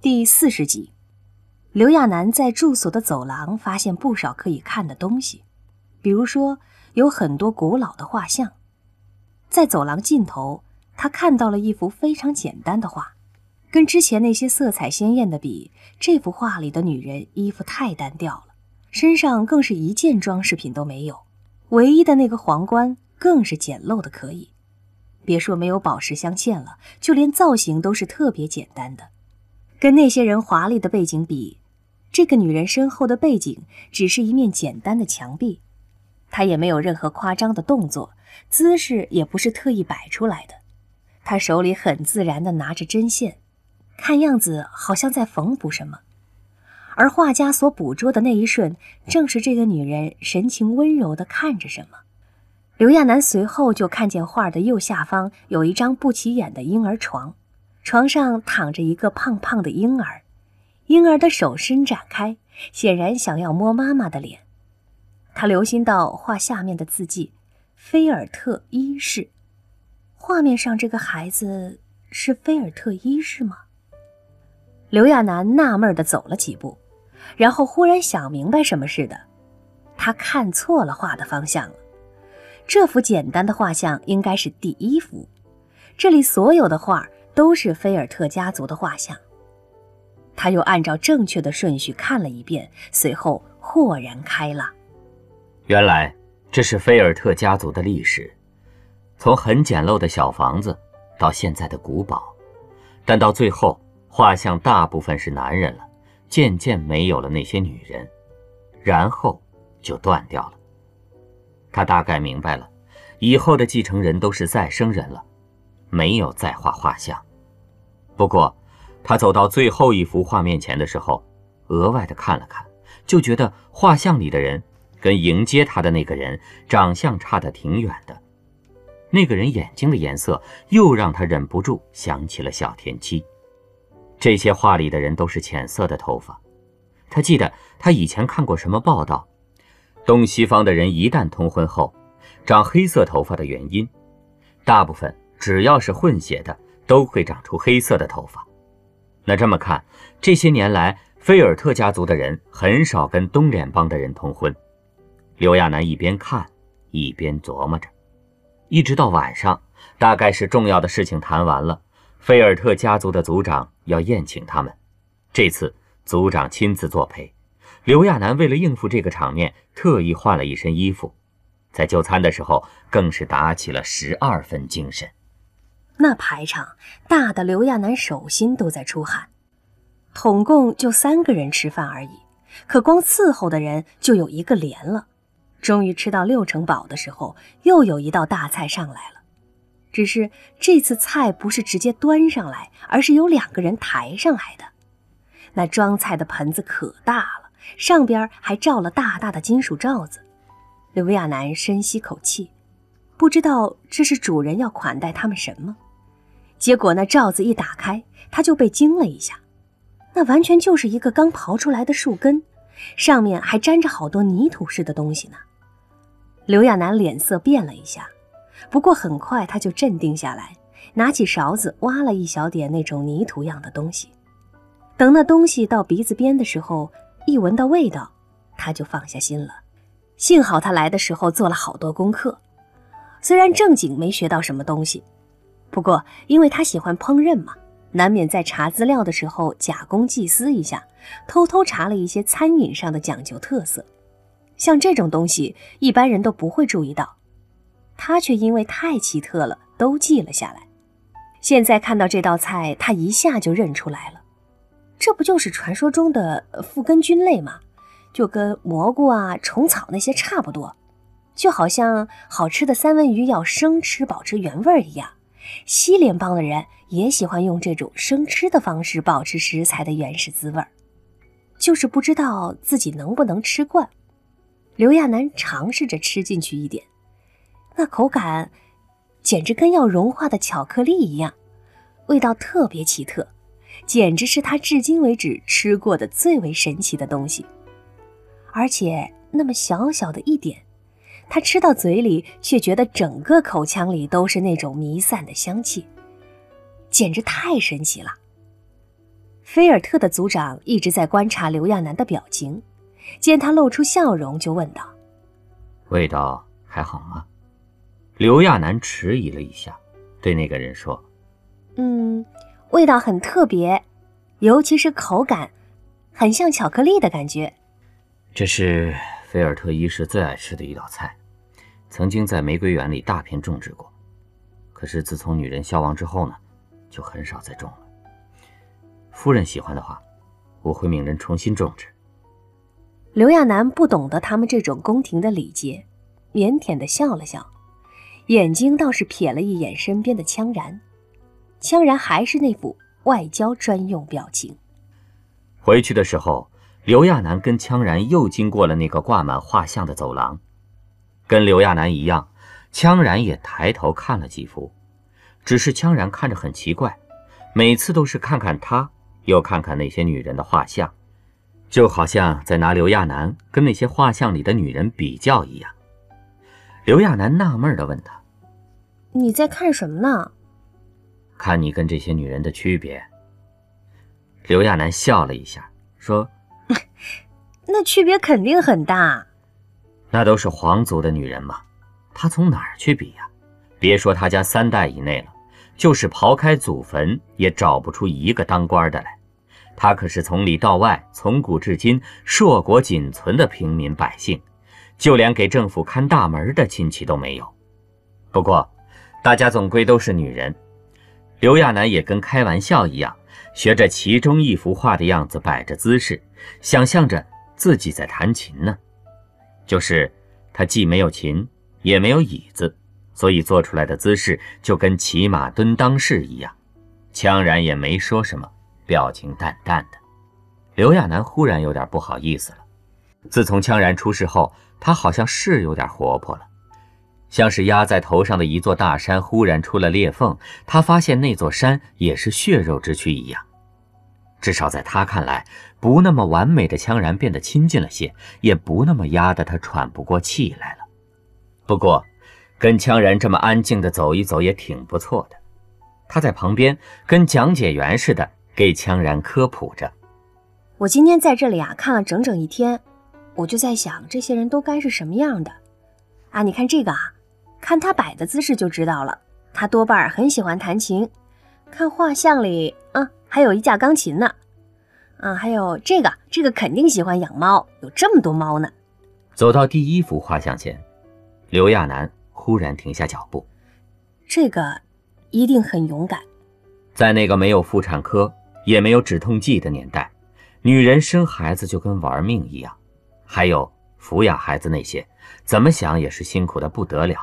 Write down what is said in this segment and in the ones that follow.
第四十集，刘亚楠在住所的走廊发现不少可以看的东西，比如说有很多古老的画像。在走廊尽头，他看到了一幅非常简单的画，跟之前那些色彩鲜艳的比，这幅画里的女人衣服太单调了，身上更是一件装饰品都没有，唯一的那个皇冠更是简陋的可以，别说没有宝石镶嵌了，就连造型都是特别简单的。跟那些人华丽的背景比，这个女人身后的背景只是一面简单的墙壁，她也没有任何夸张的动作，姿势也不是特意摆出来的。她手里很自然地拿着针线，看样子好像在缝补什么。而画家所捕捉的那一瞬，正是这个女人神情温柔地看着什么。刘亚楠随后就看见画的右下方有一张不起眼的婴儿床。床上躺着一个胖胖的婴儿，婴儿的手伸展开，显然想要摸妈妈的脸。他留心到画下面的字迹：“菲尔特一世。”画面上这个孩子是菲尔特一世吗？刘亚楠纳闷地走了几步，然后忽然想明白什么似的，他看错了画的方向了。这幅简单的画像应该是第一幅，这里所有的画。都是菲尔特家族的画像。他又按照正确的顺序看了一遍，随后豁然开朗。原来这是菲尔特家族的历史，从很简陋的小房子到现在的古堡，但到最后，画像大部分是男人了，渐渐没有了那些女人，然后就断掉了。他大概明白了，以后的继承人都是再生人了，没有再画画像。不过，他走到最后一幅画面前的时候，额外的看了看，就觉得画像里的人跟迎接他的那个人长相差得挺远的。那个人眼睛的颜色又让他忍不住想起了小田七。这些画里的人都是浅色的头发。他记得他以前看过什么报道，东西方的人一旦通婚后，长黑色头发的原因，大部分只要是混血的。都会长出黑色的头发。那这么看，这些年来，菲尔特家族的人很少跟东联邦的人通婚。刘亚楠一边看一边琢磨着，一直到晚上，大概是重要的事情谈完了，菲尔特家族的族长要宴请他们。这次族长亲自作陪，刘亚楠为了应付这个场面，特意换了一身衣服，在就餐的时候更是打起了十二分精神。那排场大的，刘亚楠手心都在出汗。统共就三个人吃饭而已，可光伺候的人就有一个连了。终于吃到六成饱的时候，又有一道大菜上来了。只是这次菜不是直接端上来，而是由两个人抬上来的。那装菜的盆子可大了，上边还罩了大大的金属罩子。刘亚楠深吸口气，不知道这是主人要款待他们什么。结果那罩子一打开，他就被惊了一下，那完全就是一个刚刨出来的树根，上面还沾着好多泥土似的东西呢。刘亚楠脸色变了一下，不过很快他就镇定下来，拿起勺子挖了一小点那种泥土样的东西。等那东西到鼻子边的时候，一闻到味道，他就放下心了。幸好他来的时候做了好多功课，虽然正经没学到什么东西。不过，因为他喜欢烹饪嘛，难免在查资料的时候假公济私一下，偷偷查了一些餐饮上的讲究特色。像这种东西，一般人都不会注意到，他却因为太奇特了，都记了下来。现在看到这道菜，他一下就认出来了，这不就是传说中的复根菌类吗？就跟蘑菇啊、虫草那些差不多，就好像好吃的三文鱼要生吃保持原味一样。西联邦的人也喜欢用这种生吃的方式保持食材的原始滋味儿，就是不知道自己能不能吃惯。刘亚楠尝试着吃进去一点，那口感简直跟要融化的巧克力一样，味道特别奇特，简直是他至今为止吃过的最为神奇的东西，而且那么小小的一点。他吃到嘴里，却觉得整个口腔里都是那种弥散的香气，简直太神奇了。菲尔特的组长一直在观察刘亚楠的表情，见他露出笑容，就问道：“味道还好吗？”刘亚楠迟疑了一下，对那个人说：“嗯，味道很特别，尤其是口感，很像巧克力的感觉。这是菲尔特一世最爱吃的一道菜，曾经在玫瑰园里大片种植过，可是自从女人消亡之后呢，就很少再种了。夫人喜欢的话，我会命人重新种植。”刘亚楠不懂得他们这种宫廷的礼节，腼腆的笑了笑。眼睛倒是瞥了一眼身边的羌然，羌然还是那副外交专用表情。回去的时候，刘亚楠跟羌然又经过了那个挂满画像的走廊，跟刘亚楠一样，羌然也抬头看了几幅，只是羌然看着很奇怪，每次都是看看他，又看看那些女人的画像，就好像在拿刘亚楠跟那些画像里的女人比较一样。刘亚楠纳闷地问他。你在看什么呢？看你跟这些女人的区别。刘亚楠笑了一下，说：“ 那区别肯定很大。那都是皇族的女人嘛，她从哪儿去比呀？别说她家三代以内了，就是刨开祖坟也找不出一个当官的来。她可是从里到外，从古至今硕果仅存的平民百姓，就连给政府看大门的亲戚都没有。不过。”大家总归都是女人，刘亚楠也跟开玩笑一样，学着其中一幅画的样子摆着姿势，想象着自己在弹琴呢。就是他既没有琴，也没有椅子，所以做出来的姿势就跟骑马蹲裆式一样。羌然也没说什么，表情淡淡的。刘亚楠忽然有点不好意思了。自从羌然出事后，他好像是有点活泼了。像是压在头上的一座大山忽然出了裂缝，他发现那座山也是血肉之躯一样。至少在他看来，不那么完美的羌然变得亲近了些，也不那么压得他喘不过气来了。不过，跟羌然这么安静的走一走也挺不错的。他在旁边跟讲解员似的给羌然科普着。我今天在这里啊看了整整一天，我就在想这些人都该是什么样的啊？你看这个啊。看他摆的姿势就知道了，他多半很喜欢弹琴。看画像里，啊，还有一架钢琴呢。啊，还有这个，这个肯定喜欢养猫，有这么多猫呢。走到第一幅画像前，刘亚楠忽然停下脚步。这个一定很勇敢。在那个没有妇产科也没有止痛剂的年代，女人生孩子就跟玩命一样，还有抚养孩子那些，怎么想也是辛苦的不得了。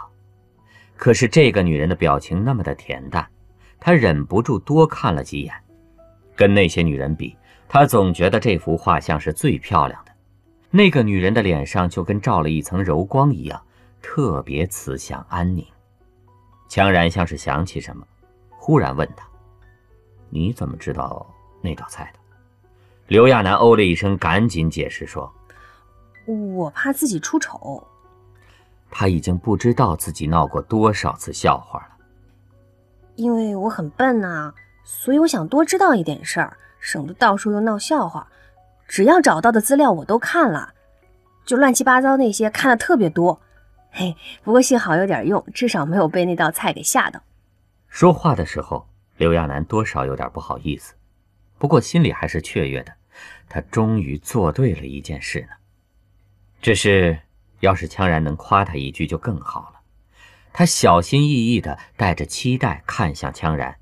可是这个女人的表情那么的恬淡，他忍不住多看了几眼。跟那些女人比，他总觉得这幅画像是最漂亮的。那个女人的脸上就跟照了一层柔光一样，特别慈祥安宁。强然像是想起什么，忽然问他：“你怎么知道那道菜的？”刘亚楠哦了一声，赶紧解释说：“我怕自己出丑。”他已经不知道自己闹过多少次笑话了，因为我很笨呐，所以我想多知道一点事儿，省得到时候又闹笑话。只要找到的资料我都看了，就乱七八糟那些看的特别多。嘿，不过幸好有点用，至少没有被那道菜给吓到。说话的时候，刘亚楠多少有点不好意思，不过心里还是雀跃的，他终于做对了一件事呢。只是。要是羌然能夸他一句就更好了。他小心翼翼地带着期待看向羌然，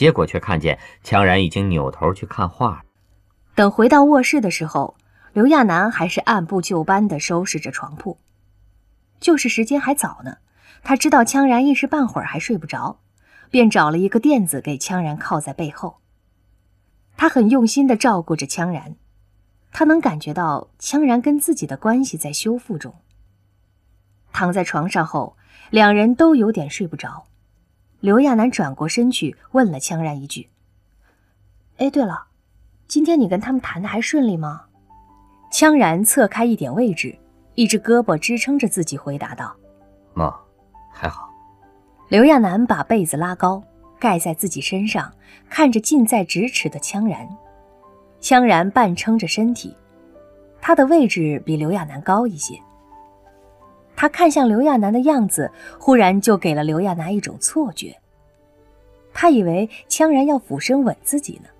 结果却看见羌然已经扭头去看画。等回到卧室的时候，刘亚楠还是按部就班地收拾着床铺。就是时间还早呢，他知道羌然一时半会儿还睡不着，便找了一个垫子给羌然靠在背后。他很用心地照顾着羌然。他能感觉到羌然跟自己的关系在修复中。躺在床上后，两人都有点睡不着。刘亚楠转过身去问了羌然一句：“哎，对了，今天你跟他们谈的还顺利吗？”羌然侧开一点位置，一只胳膊支撑着自己，回答道：“妈，还好。”刘亚楠把被子拉高，盖在自己身上，看着近在咫尺的羌然。羌然半撑着身体，他的位置比刘亚楠高一些。他看向刘亚楠的样子，忽然就给了刘亚楠一种错觉。他以为羌然要俯身吻自己呢，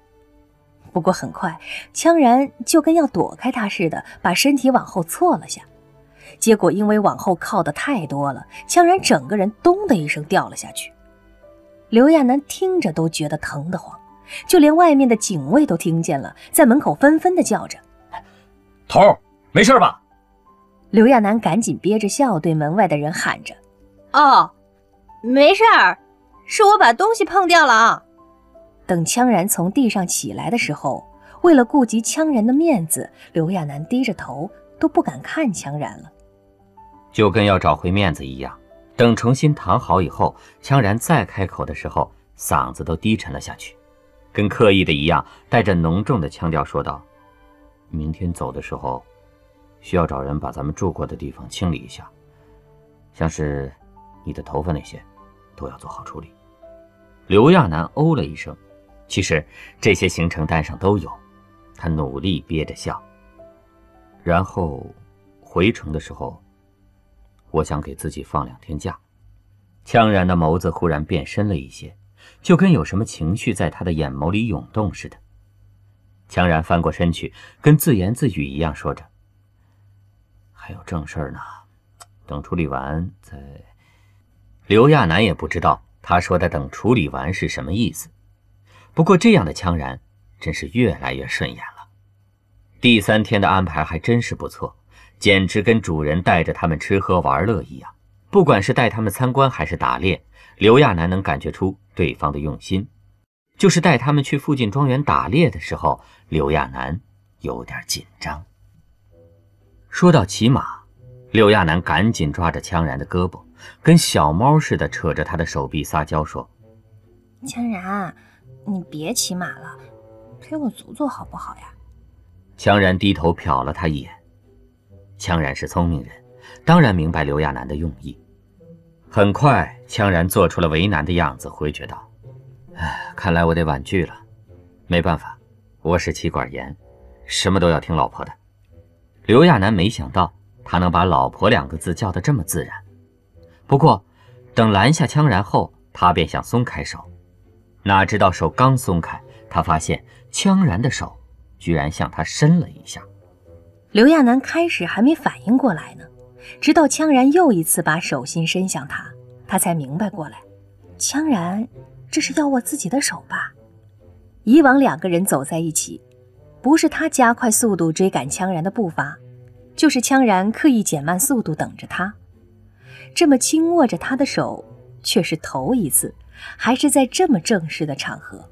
不过很快，羌然就跟要躲开他似的，把身体往后错了下。结果因为往后靠的太多了，羌然整个人咚的一声掉了下去。刘亚楠听着都觉得疼得慌，就连外面的警卫都听见了，在门口纷纷的叫着：“头儿，没事吧？”刘亚楠赶紧憋着笑对门外的人喊着：“哦，没事儿，是我把东西碰掉了啊。”等羌然从地上起来的时候，为了顾及羌然的面子，刘亚楠低着头都不敢看羌然了，就跟要找回面子一样。等重新躺好以后，羌然再开口的时候，嗓子都低沉了下去，跟刻意的一样，带着浓重的腔调说道：“明天走的时候。”需要找人把咱们住过的地方清理一下，像是你的头发那些，都要做好处理。刘亚楠哦了一声，其实这些行程单上都有。他努力憋着笑。然后回城的时候，我想给自己放两天假。羌然的眸子忽然变深了一些，就跟有什么情绪在他的眼眸里涌动似的。羌然翻过身去，跟自言自语一样说着。还有正事儿呢，等处理完再。刘亚楠也不知道他说的“等处理完”是什么意思，不过这样的羌然真是越来越顺眼了。第三天的安排还真是不错，简直跟主人带着他们吃喝玩乐一样。不管是带他们参观还是打猎，刘亚楠能感觉出对方的用心。就是带他们去附近庄园打猎的时候，刘亚楠有点紧张。说到骑马，刘亚楠赶紧抓着羌然的胳膊，跟小猫似的扯着他的手臂撒娇说：“羌然，你别骑马了，陪我走走好不好呀？”羌然低头瞟了他一眼。羌然是聪明人，当然明白刘亚楠的用意。很快，羌然做出了为难的样子，回绝道：“哎，看来我得婉拒了。没办法，我是妻管严，什么都要听老婆的。”刘亚楠没想到他能把“老婆”两个字叫得这么自然。不过，等拦下羌然后，他便想松开手，哪知道手刚松开，他发现羌然的手居然向他伸了一下。刘亚楠开始还没反应过来呢，直到羌然又一次把手心伸向他，他才明白过来，羌然这是要握自己的手吧？以往两个人走在一起。不是他加快速度追赶羌然的步伐，就是羌然刻意减慢速度等着他。这么轻握着他的手，却是头一次，还是在这么正式的场合。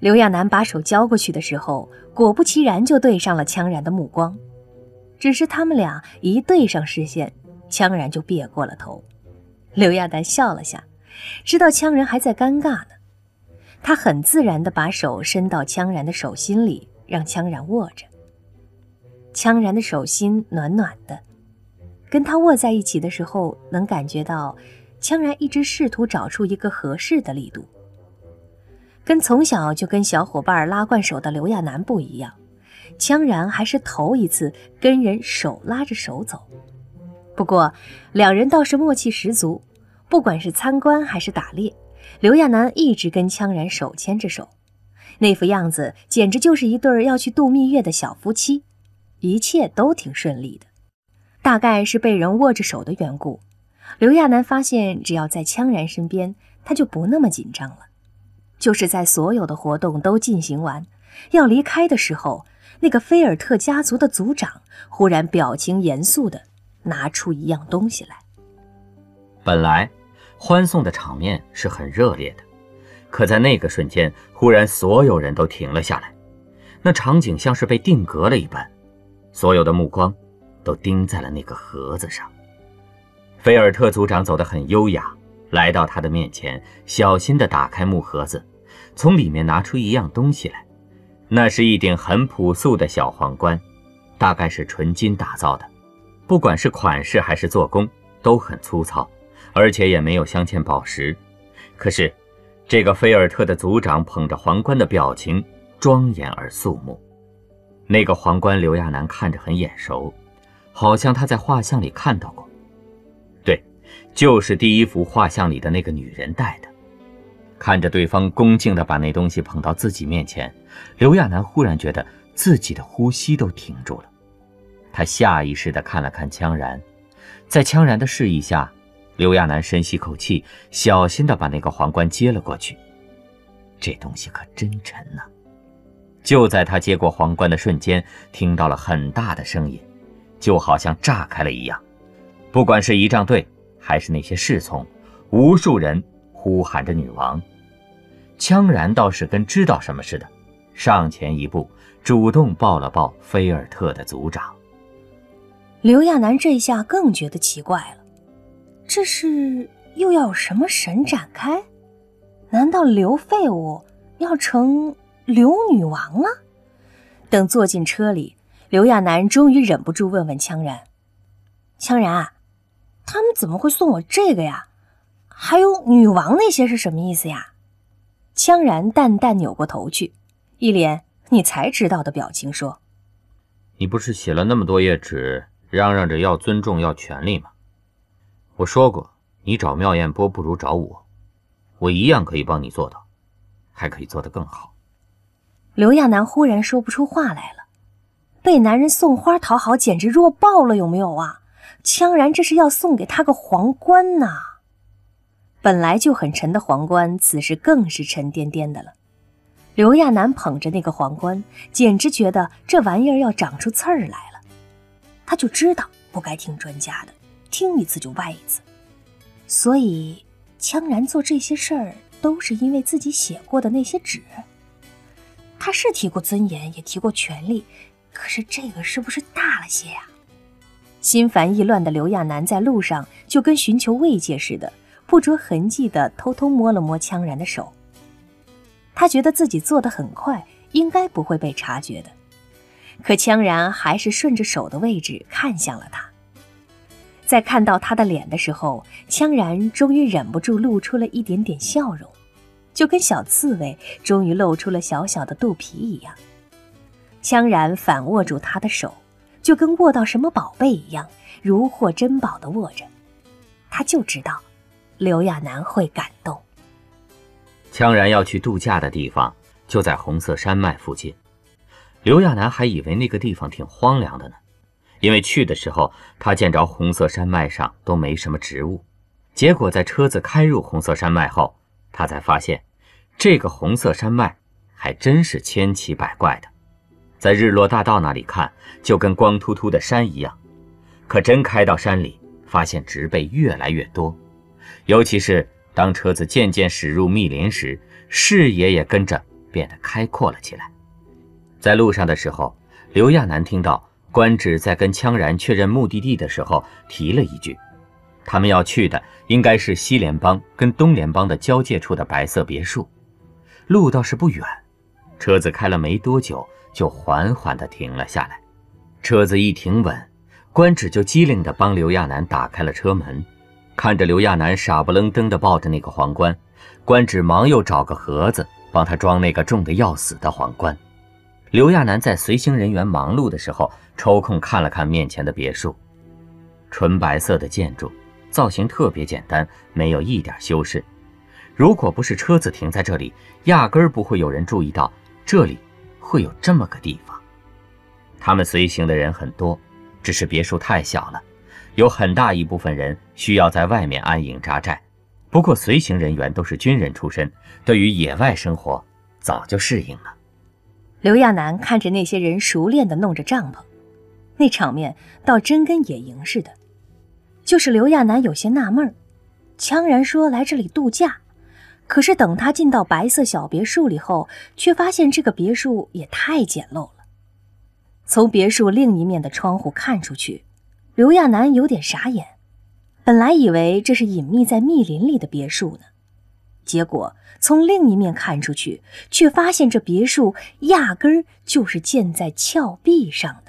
刘亚楠把手交过去的时候，果不其然就对上了羌然的目光。只是他们俩一对上视线，羌然就别过了头。刘亚楠笑了下，知道羌然还在尴尬呢。他很自然地把手伸到羌然的手心里，让羌然握着。羌然的手心暖暖的，跟他握在一起的时候，能感觉到羌然一直试图找出一个合适的力度。跟从小就跟小伙伴拉惯手的刘亚楠不一样，羌然还是头一次跟人手拉着手走。不过，两人倒是默契十足，不管是参观还是打猎。刘亚楠一直跟羌然手牵着手，那副样子简直就是一对要去度蜜月的小夫妻，一切都挺顺利的。大概是被人握着手的缘故，刘亚楠发现只要在羌然身边，他就不那么紧张了。就是在所有的活动都进行完，要离开的时候，那个菲尔特家族的族长忽然表情严肃地拿出一样东西来。本来。欢送的场面是很热烈的，可在那个瞬间，忽然所有人都停了下来，那场景像是被定格了一般，所有的目光都盯在了那个盒子上。菲尔特族长走得很优雅，来到他的面前，小心地打开木盒子，从里面拿出一样东西来，那是一顶很朴素的小皇冠，大概是纯金打造的，不管是款式还是做工都很粗糙。而且也没有镶嵌宝石，可是，这个菲尔特的族长捧着皇冠的表情庄严而肃穆。那个皇冠，刘亚楠看着很眼熟，好像他在画像里看到过。对，就是第一幅画像里的那个女人戴的。看着对方恭敬地把那东西捧到自己面前，刘亚楠忽然觉得自己的呼吸都停住了。他下意识地看了看羌然，在羌然的示意下，刘亚楠深吸口气，小心地把那个皇冠接了过去。这东西可真沉呐！就在他接过皇冠的瞬间，听到了很大的声音，就好像炸开了一样。不管是仪仗队，还是那些侍从，无数人呼喊着女王。羌然倒是跟知道什么似的，上前一步，主动抱了抱菲尔特的族长。刘亚楠这下更觉得奇怪了，这是又要什么神展开？难道刘废物要成？刘女王了。等坐进车里，刘亚楠终于忍不住问问羌然：“羌然，他们怎么会送我这个呀？还有女王那些是什么意思呀？”羌然淡淡扭过头去，一脸你才知道的表情说：“你不是写了那么多页纸，嚷嚷着要尊重、要权利吗？我说过，你找妙艳波不如找我，我一样可以帮你做到，还可以做得更好。”刘亚楠忽然说不出话来了，被男人送花讨好，简直弱爆了，有没有啊？羌然这是要送给他个皇冠呐！本来就很沉的皇冠，此时更是沉甸甸的了。刘亚楠捧着那个皇冠，简直觉得这玩意儿要长出刺儿来了。他就知道不该听专家的，听一次就歪一次。所以，羌然做这些事儿，都是因为自己写过的那些纸。他是提过尊严，也提过权利，可是这个是不是大了些呀？心烦意乱的刘亚楠在路上就跟寻求慰藉似的，不着痕迹的偷偷摸了摸羌然的手。他觉得自己做的很快，应该不会被察觉的。可羌然还是顺着手的位置看向了他。在看到他的脸的时候，羌然终于忍不住露出了一点点笑容。就跟小刺猬终于露出了小小的肚皮一样，羌然反握住他的手，就跟握到什么宝贝一样，如获珍宝的握着。他就知道，刘亚楠会感动。羌然要去度假的地方就在红色山脉附近，刘亚楠还以为那个地方挺荒凉的呢，因为去的时候他见着红色山脉上都没什么植物，结果在车子开入红色山脉后，他才发现。这个红色山脉还真是千奇百怪的，在日落大道那里看，就跟光秃秃的山一样。可真开到山里，发现植被越来越多，尤其是当车子渐渐驶入密林时，视野也跟着变得开阔了起来。在路上的时候，刘亚楠听到官职在跟羌然确认目的地的时候提了一句：“他们要去的应该是西联邦跟东联邦的交界处的白色别墅。”路倒是不远，车子开了没多久，就缓缓地停了下来。车子一停稳，官职就机灵地帮刘亚楠打开了车门。看着刘亚楠傻不愣登地抱着那个皇冠，官职忙又找个盒子帮他装那个重得要死的皇冠。刘亚楠在随行人员忙碌的时候，抽空看了看面前的别墅，纯白色的建筑，造型特别简单，没有一点修饰。如果不是车子停在这里，压根儿不会有人注意到这里会有这么个地方。他们随行的人很多，只是别墅太小了，有很大一部分人需要在外面安营扎寨。不过随行人员都是军人出身，对于野外生活早就适应了。刘亚楠看着那些人熟练地弄着帐篷，那场面倒真跟野营似的。就是刘亚楠有些纳闷儿，羌然说来这里度假。可是等他进到白色小别墅里后，却发现这个别墅也太简陋了。从别墅另一面的窗户看出去，刘亚楠有点傻眼。本来以为这是隐秘在密林里的别墅呢，结果从另一面看出去，却发现这别墅压根儿就是建在峭壁上的。